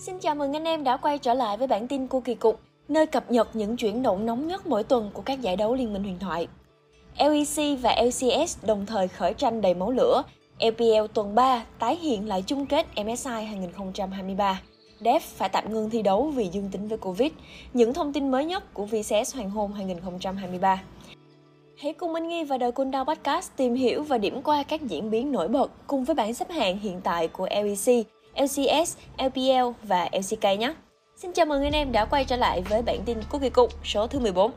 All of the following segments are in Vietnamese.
Xin chào mừng anh em đã quay trở lại với bản tin của kỳ cục, nơi cập nhật những chuyển động nóng nhất mỗi tuần của các giải đấu Liên minh huyền thoại. LEC và LCS đồng thời khởi tranh đầy máu lửa. LPL tuần 3 tái hiện lại chung kết MSI 2023. Def phải tạm ngưng thi đấu vì dương tính với Covid. Những thông tin mới nhất của VCS Hoàng hôn 2023. Hãy cùng Minh Nghi và Đời Quân Đao Podcast tìm hiểu và điểm qua các diễn biến nổi bật cùng với bảng xếp hạng hiện tại của LEC LCS, LPL và LCK nhé. Xin chào mừng anh em đã quay trở lại với bản tin của kỳ cục số thứ 14.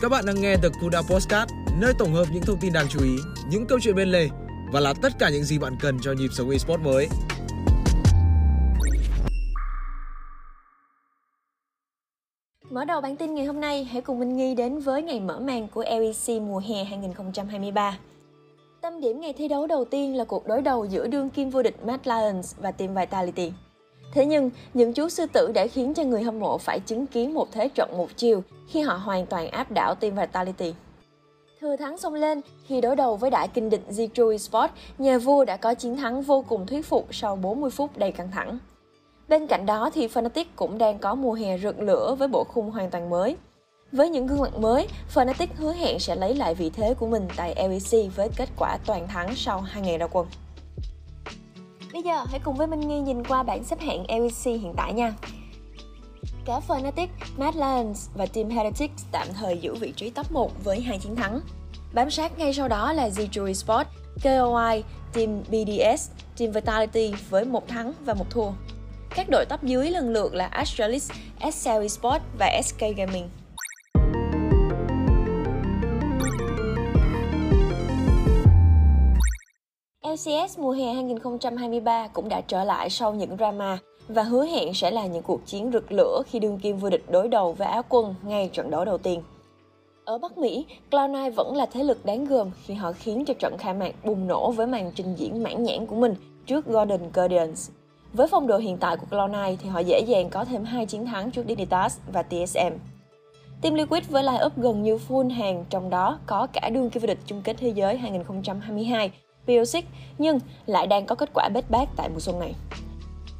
Các bạn đang nghe The Kuda Postcard, nơi tổng hợp những thông tin đáng chú ý, những câu chuyện bên lề và là tất cả những gì bạn cần cho nhịp sống eSports mới. Mở đầu bản tin ngày hôm nay, hãy cùng Minh Nghi đến với ngày mở màn của LEC mùa hè 2023. Tâm điểm ngày thi đấu đầu tiên là cuộc đối đầu giữa đương kim vô địch Mad Lions và team Vitality. Thế nhưng, những chú sư tử đã khiến cho người hâm mộ phải chứng kiến một thế trận một chiều khi họ hoàn toàn áp đảo team Vitality. Thừa thắng xông lên khi đối đầu với đại kinh địch Zitru Esports, nhà vua đã có chiến thắng vô cùng thuyết phục sau 40 phút đầy căng thẳng. Bên cạnh đó thì Fnatic cũng đang có mùa hè rực lửa với bộ khung hoàn toàn mới – với những gương mặt mới, Fnatic hứa hẹn sẽ lấy lại vị thế của mình tại LEC với kết quả toàn thắng sau 2 ngày ra quân. Bây giờ hãy cùng với Minh Nghi nhìn qua bảng xếp hạng LEC hiện tại nha. Cả Fnatic, Mad Lions và Team Heretics tạm thời giữ vị trí top 1 với hai chiến thắng. Bám sát ngay sau đó là G2 Sport, KOI, Team BDS, Team Vitality với một thắng và một thua. Các đội top dưới lần lượt là Astralis, SL Esports và SK Gaming. LCS mùa hè 2023 cũng đã trở lại sau những drama và hứa hẹn sẽ là những cuộc chiến rực lửa khi đương kim vô địch đối đầu với Á quân ngay trận đấu đầu tiên. Ở Bắc Mỹ, Cloud9 vẫn là thế lực đáng gờm khi họ khiến cho trận khai mạc bùng nổ với màn trình diễn mãn nhãn của mình trước Golden Guardians. Với phong độ hiện tại của Cloud9 thì họ dễ dàng có thêm hai chiến thắng trước Dignitas và TSM. Team Liquid với line-up gần như full hàng, trong đó có cả đương kim vô địch chung kết thế giới 2022 Piosic nhưng lại đang có kết quả bết bát tại mùa xuân này.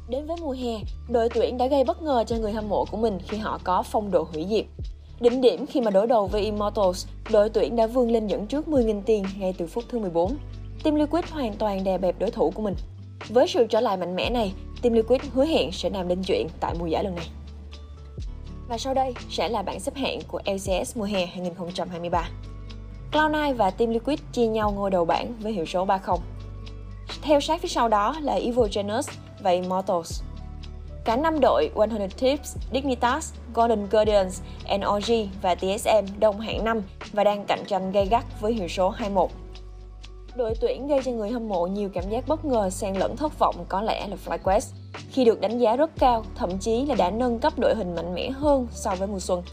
Đến với mùa hè, đội tuyển đã gây bất ngờ cho người hâm mộ của mình khi họ có phong độ hủy diệt. Đỉnh điểm khi mà đối đầu với Immortals, đội tuyển đã vươn lên dẫn trước 10.000 tiền ngay từ phút thứ 14. Team Liquid hoàn toàn đè bẹp đối thủ của mình. Với sự trở lại mạnh mẽ này, Team Liquid hứa hẹn sẽ làm lên chuyện tại mùa giải lần này. Và sau đây sẽ là bảng xếp hạng của LCS mùa hè 2023. Cloud9 và Team Liquid chia nhau ngôi đầu bảng với hiệu số 3-0. Theo sát phía sau đó là Evil Genius và Immortals. Cả năm đội 100 Tips, Dignitas, Golden Guardians, NOG và TSM đồng hạng 5 và đang cạnh tranh gay gắt với hiệu số 21. Đội tuyển gây cho người hâm mộ nhiều cảm giác bất ngờ xen lẫn thất vọng có lẽ là FlyQuest khi được đánh giá rất cao, thậm chí là đã nâng cấp đội hình mạnh mẽ hơn so với mùa xuân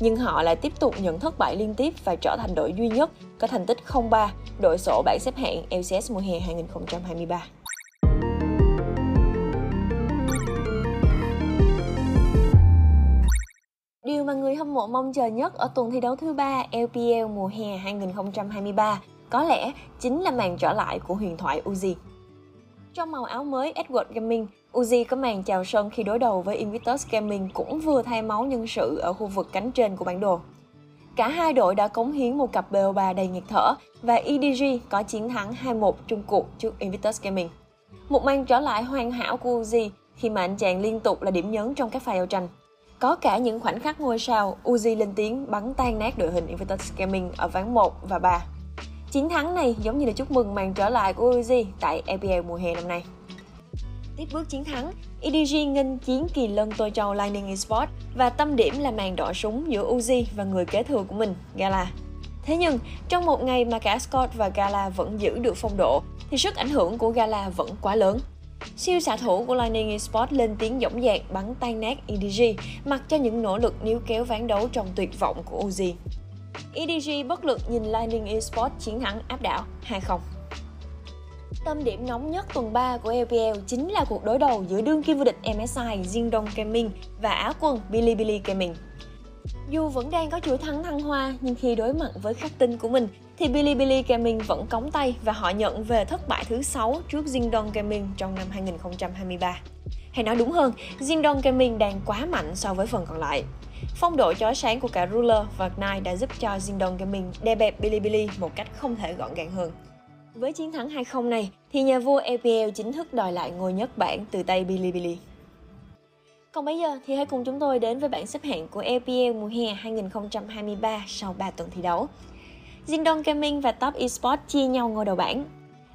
nhưng họ lại tiếp tục nhận thất bại liên tiếp và trở thành đội duy nhất có thành tích 0-3 đội sổ bảng xếp hạng LCS mùa hè 2023. Điều mà người hâm mộ mong chờ nhất ở tuần thi đấu thứ ba LPL mùa hè 2023 có lẽ chính là màn trở lại của huyền thoại Uzi. Trong màu áo mới Edward Gaming, Uzi có màn chào sân khi đối đầu với Invictus Gaming cũng vừa thay máu nhân sự ở khu vực cánh trên của bản đồ. Cả hai đội đã cống hiến một cặp BO3 đầy nhiệt thở và EDG có chiến thắng 2-1 chung cuộc trước Invictus Gaming. Một màn trở lại hoàn hảo của Uzi khi mà anh chàng liên tục là điểm nhấn trong các pha giao tranh. Có cả những khoảnh khắc ngôi sao, Uzi lên tiếng bắn tan nát đội hình Invictus Gaming ở ván 1 và 3. Chiến thắng này giống như là chúc mừng màn trở lại của Uzi tại EPL mùa hè năm nay. Tiếp bước chiến thắng, EDG nghênh chiến kỳ lân tôi trâu Lightning Esports và tâm điểm là màn đỏ súng giữa Uzi và người kế thừa của mình, Gala. Thế nhưng, trong một ngày mà cả Scott và Gala vẫn giữ được phong độ, thì sức ảnh hưởng của Gala vẫn quá lớn. Siêu xạ thủ của Lightning Esports lên tiếng dõng dạc bắn tan nát EDG, mặc cho những nỗ lực níu kéo ván đấu trong tuyệt vọng của Uzi. EDG bất lực nhìn Lightning Esports chiến thắng áp đảo 2-0. Tâm điểm nóng nhất tuần 3 của LPL chính là cuộc đối đầu giữa đương kim vô địch MSI Jingdong Gaming và Á quân Bilibili Gaming. Dù vẫn đang có chuỗi thắng thăng hoa, nhưng khi đối mặt với khắc tinh của mình thì Bilibili Gaming vẫn cống tay và họ nhận về thất bại thứ 6 trước Jingdong Gaming trong năm 2023. Hay nói đúng hơn, Jingdong Gaming đang quá mạnh so với phần còn lại. Phong độ chói sáng của cả Ruler và Knight đã giúp cho Jingdong Gaming đè bẹp Bilibili một cách không thể gọn gàng hơn. Với chiến thắng 2-0 này, thì nhà vua epl chính thức đòi lại ngôi nhất bảng từ tay Bilibili. Còn bây giờ thì hãy cùng chúng tôi đến với bảng xếp hạng của epl mùa hè 2023 sau 3 tuần thi đấu. Jingdong Gaming và Top Esports chia nhau ngôi đầu bảng.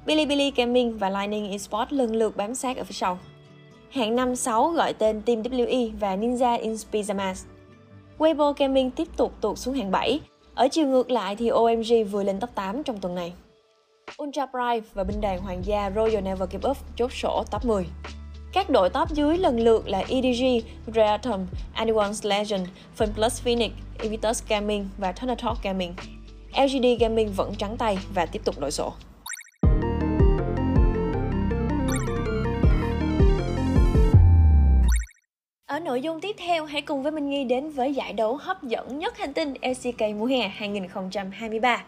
Bilibili Gaming và Lightning Esports lần lượt bám sát ở phía sau. Hạng 5-6 gọi tên Team WE và Ninja in Pyjamas. Weibo Gaming tiếp tục tụt xuống hạng 7. Ở chiều ngược lại thì OMG vừa lên top 8 trong tuần này. Ultra Pride và binh đoàn hoàng gia Royal Never Give Up chốt sổ top 10. Các đội top dưới lần lượt là EDG, Reatom, Anyone's Legend, FunPlus Phoenix, Evitus Gaming và Thundertalk Gaming. LGD Gaming vẫn trắng tay và tiếp tục đổi sổ. Ở nội dung tiếp theo, hãy cùng với Minh Nghi đến với giải đấu hấp dẫn nhất hành tinh LCK mùa hè 2023.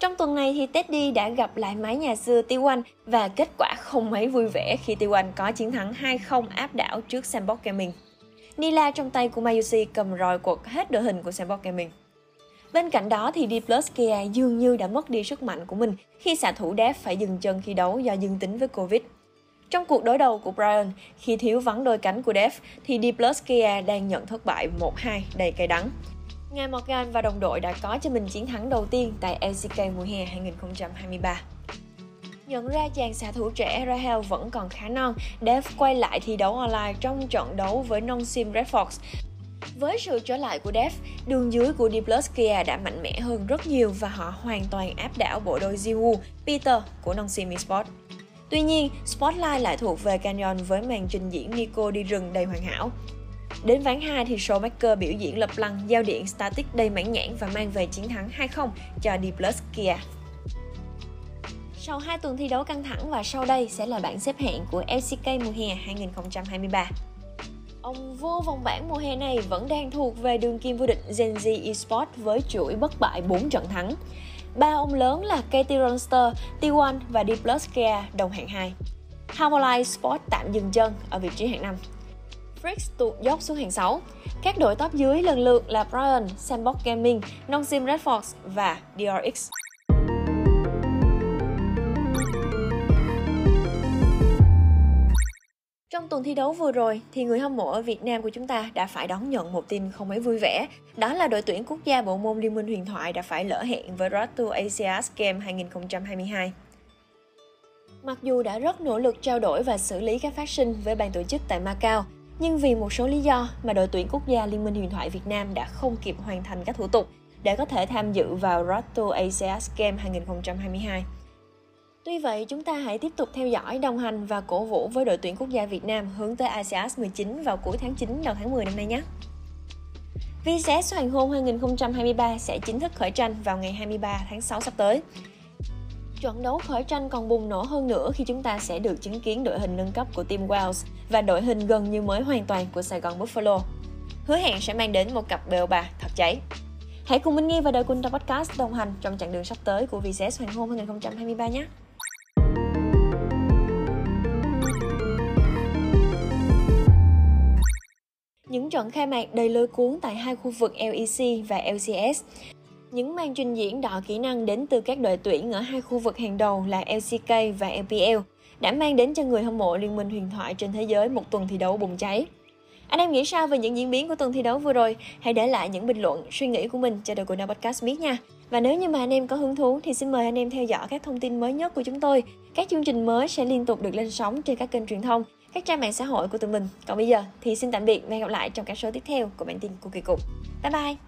Trong tuần này thì Teddy đã gặp lại mái nhà xưa T1 và kết quả không mấy vui vẻ khi T1 có chiến thắng 2-0 áp đảo trước Sandbox Gaming. Nila trong tay của Mayushi cầm roi quật hết đội hình của Sandbox Gaming. Bên cạnh đó thì D Plus Kia dường như đã mất đi sức mạnh của mình khi xạ thủ đá phải dừng chân khi đấu do dương tính với Covid. Trong cuộc đối đầu của Brian, khi thiếu vắng đôi cánh của Dev thì D Plus Kia đang nhận thất bại 1-2 đầy cay đắng. Ngài Morgan và đồng đội đã có cho mình chiến thắng đầu tiên tại LCK mùa hè 2023. Nhận ra chàng xạ thủ trẻ Rahel vẫn còn khá non, Dev quay lại thi đấu online trong trận đấu với non-sim Red Fox. Với sự trở lại của Dev, đường dưới của D Kia đã mạnh mẽ hơn rất nhiều và họ hoàn toàn áp đảo bộ đôi Jiwoo, Peter của non-sim eSports. Tuy nhiên, Spotlight lại thuộc về Canyon với màn trình diễn Nico đi rừng đầy hoàn hảo. Đến ván 2 thì Showmaker biểu diễn lập lăng giao điện static đầy mãn nhãn và mang về chiến thắng 2-0 cho D Kia. Sau 2 tuần thi đấu căng thẳng và sau đây sẽ là bảng xếp hạng của LCK mùa hè 2023. Ông vô vòng bảng mùa hè này vẫn đang thuộc về đường kim vô địch Gen Z Esports với chuỗi bất bại 4 trận thắng. Ba ông lớn là KT Ronster, T1 và D Kia đồng hạng 2. Harmonize Sport tạm dừng chân ở vị trí hạng 5. Freaks tụt dốc xuống hàng 6. Các đội top dưới lần lượt là Brian, Sandbox Gaming, Nongsim Red Fox và DRX. Trong tuần thi đấu vừa rồi thì người hâm mộ ở Việt Nam của chúng ta đã phải đón nhận một tin không mấy vui vẻ. Đó là đội tuyển quốc gia bộ môn Liên minh huyền thoại đã phải lỡ hẹn với Road to Asia's Game 2022. Mặc dù đã rất nỗ lực trao đổi và xử lý các phát sinh với ban tổ chức tại Macau, nhưng vì một số lý do mà đội tuyển quốc gia Liên minh huyền thoại Việt Nam đã không kịp hoàn thành các thủ tục để có thể tham dự vào Road to Games 2022. Tuy vậy, chúng ta hãy tiếp tục theo dõi, đồng hành và cổ vũ với đội tuyển quốc gia Việt Nam hướng tới ASEAN 19 vào cuối tháng 9 đầu tháng 10 năm nay nhé. VCS Hoàng hôn 2023 sẽ chính thức khởi tranh vào ngày 23 tháng 6 sắp tới. Trận đấu khởi tranh còn bùng nổ hơn nữa khi chúng ta sẽ được chứng kiến đội hình nâng cấp của Team Wales và đội hình gần như mới hoàn toàn của Sài Gòn Buffalo. Hứa hẹn sẽ mang đến một cặp bèo bà thật cháy. Hãy cùng Minh Nghi và Đời Quân trong podcast đồng hành trong chặng đường sắp tới của VCS Hoàng hôn 2023 nhé. Những trận khai mạc đầy lôi cuốn tại hai khu vực LEC và LCS. Những màn trình diễn đọ kỹ năng đến từ các đội tuyển ở hai khu vực hàng đầu là LCK và LPL đã mang đến cho người hâm mộ Liên minh huyền thoại trên thế giới một tuần thi đấu bùng cháy. Anh em nghĩ sao về những diễn biến của tuần thi đấu vừa rồi? Hãy để lại những bình luận, suy nghĩ của mình cho đội Cuna Podcast biết nha. Và nếu như mà anh em có hứng thú thì xin mời anh em theo dõi các thông tin mới nhất của chúng tôi. Các chương trình mới sẽ liên tục được lên sóng trên các kênh truyền thông các trang mạng xã hội của tụi mình. Còn bây giờ thì xin tạm biệt và hẹn gặp lại trong các số tiếp theo của bản tin của kỳ cục. Bye bye!